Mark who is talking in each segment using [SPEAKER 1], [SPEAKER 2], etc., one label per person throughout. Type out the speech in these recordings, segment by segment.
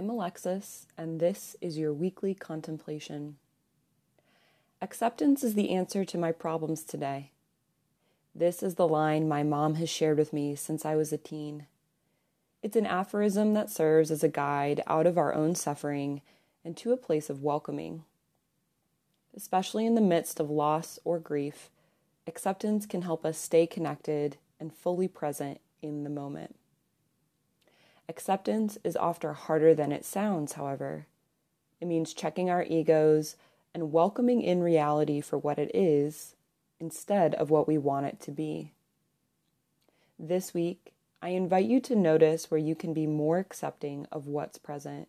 [SPEAKER 1] Alexis, and this is your weekly contemplation. Acceptance is the answer to my problems today. This is the line my mom has shared with me since I was a teen. It's an aphorism that serves as a guide out of our own suffering and to a place of welcoming. Especially in the midst of loss or grief, acceptance can help us stay connected and fully present in the moment. Acceptance is often harder than it sounds, however. It means checking our egos and welcoming in reality for what it is instead of what we want it to be. This week, I invite you to notice where you can be more accepting of what's present,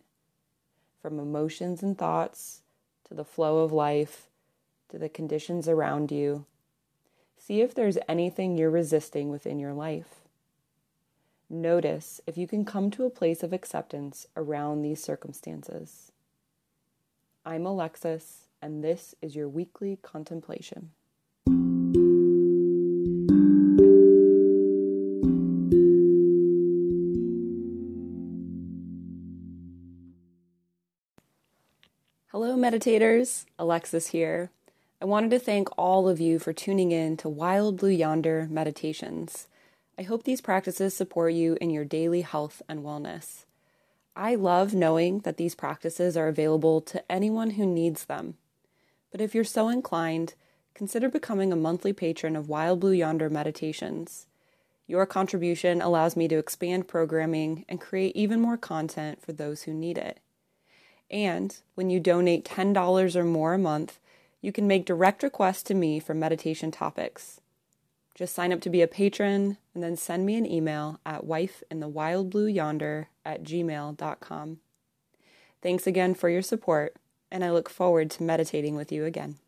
[SPEAKER 1] from emotions and thoughts to the flow of life to the conditions around you. See if there's anything you're resisting within your life. Notice if you can come to a place of acceptance around these circumstances. I'm Alexis, and this is your weekly contemplation. Hello, meditators. Alexis here. I wanted to thank all of you for tuning in to Wild Blue Yonder Meditations. I hope these practices support you in your daily health and wellness. I love knowing that these practices are available to anyone who needs them. But if you're so inclined, consider becoming a monthly patron of Wild Blue Yonder Meditations. Your contribution allows me to expand programming and create even more content for those who need it. And when you donate $10 or more a month, you can make direct requests to me for meditation topics. Just sign up to be a patron and then send me an email at wifeinthewildblueyonder at gmail.com. Thanks again for your support, and I look forward to meditating with you again.